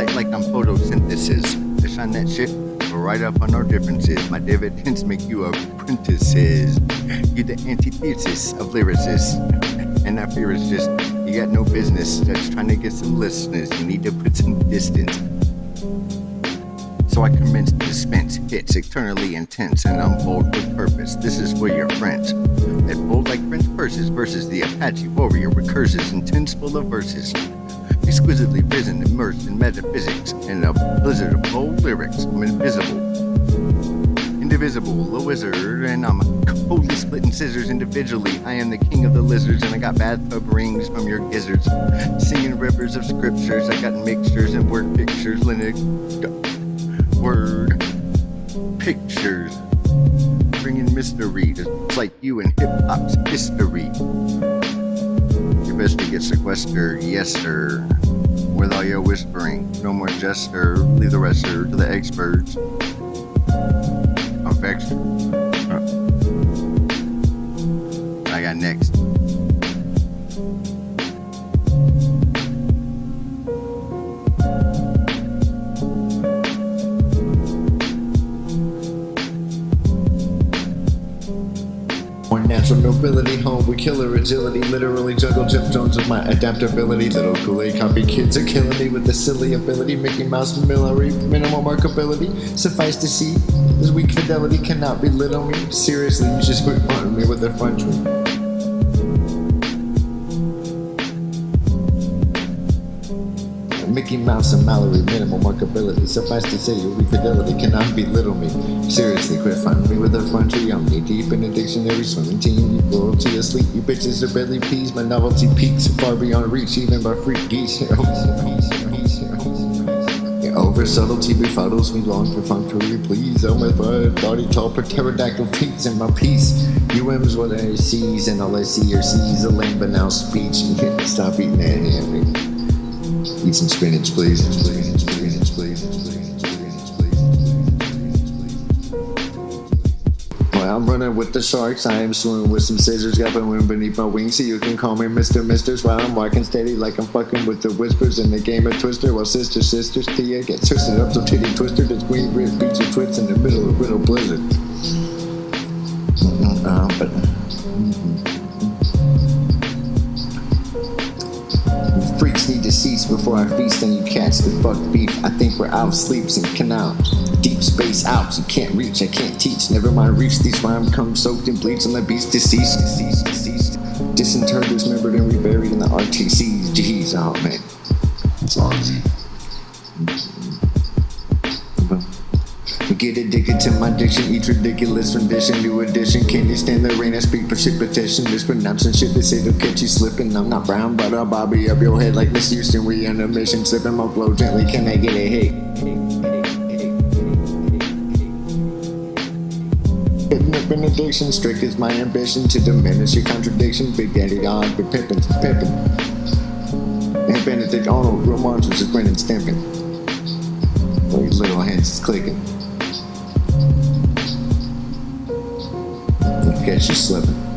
light like I'm photosynthesis. I shine that shit right up on our differences. My dividends make you apprentices. You the antithesis of lyricists. And that fear is just, you got no business. Just trying to get some listeners. You need to put some distance. So I commence to dispense hits eternally intense and unfold with purpose. This is for your friends that fold like French verses versus the Apache warrior with curses intense full of verses exquisitely risen, immersed in metaphysics, in a blizzard of bold lyrics. I'm invisible, indivisible, a wizard, and I'm coldly splitting scissors individually. I am the king of the lizards, and I got bathtub rings from your gizzards. Singing rivers of scriptures, I got mixtures and word pictures, lineage, word pictures. Bringing mystery to like you and hip hop's history. Sequestered, yes sir with all your whispering. No more jester, leave the rest to the experts. Natural nobility, home with killer agility. Literally juggle Jim Jones with my adaptability. Little Kool-Aid copy kids are killing me with the silly ability. Mickey Mouse familiarity, minimal markability. Suffice to see, this weak fidelity cannot belittle me. Seriously, you just quit fronting me with effrontery. Mickey Mouse and Mallory, minimal markability. Suffice to say, your fidelity cannot belittle me. Seriously, quit finding me with a frontier. I'm knee deep in a dictionary, swimming team. You royalty asleep, you bitches are barely peas. My novelty peaks far beyond reach, even by freak geese. Over subtlety befuddles me long perfunctory please Oh my five body tall pterodactyl feet in my piece UM's what I sees and all I see or sees a lame but now speech Stop eating that hammy Eat some spinach, please. I'm running with the sharks. I am swimming with some scissors. Got my wind beneath my wings, so you can call me Mr. Misters. While I'm walking steady, like I'm fucking with the whispers in the game of Twister. While sister, sisters, Tia gets twisted up, so titty twister. This green rib beats your twits in the middle of riddle blizzard. Uh, but cease before I feast on you catch the fuck beef. I think we're out of sleeps and canals. Deep space Alps, you can't reach, I can't teach. Never mind, reach these rhymes come soaked in bleach on the beast deceased, deceased, deceased. Disinterred, dismembered, and reburied in the RTCs. Jeez, oh man. Sorry. Get addicted to my diction, each ridiculous rendition, new edition. Can you stand the rain? I speak precipitation, mispronouncing shit. They say they'll catch you slipping. I'm not brown, but I'll bobby up your head like Miss Houston. We on a mission, sipping my flow gently. Can I get a hit? Benediction, strict is my ambition to diminish your contradiction. Big Daddy Dog, but Pippin, Pippin. And Benedict Arnold, real monsters is Brendan Stimpin. Little hands is clicking. Catch you slipping.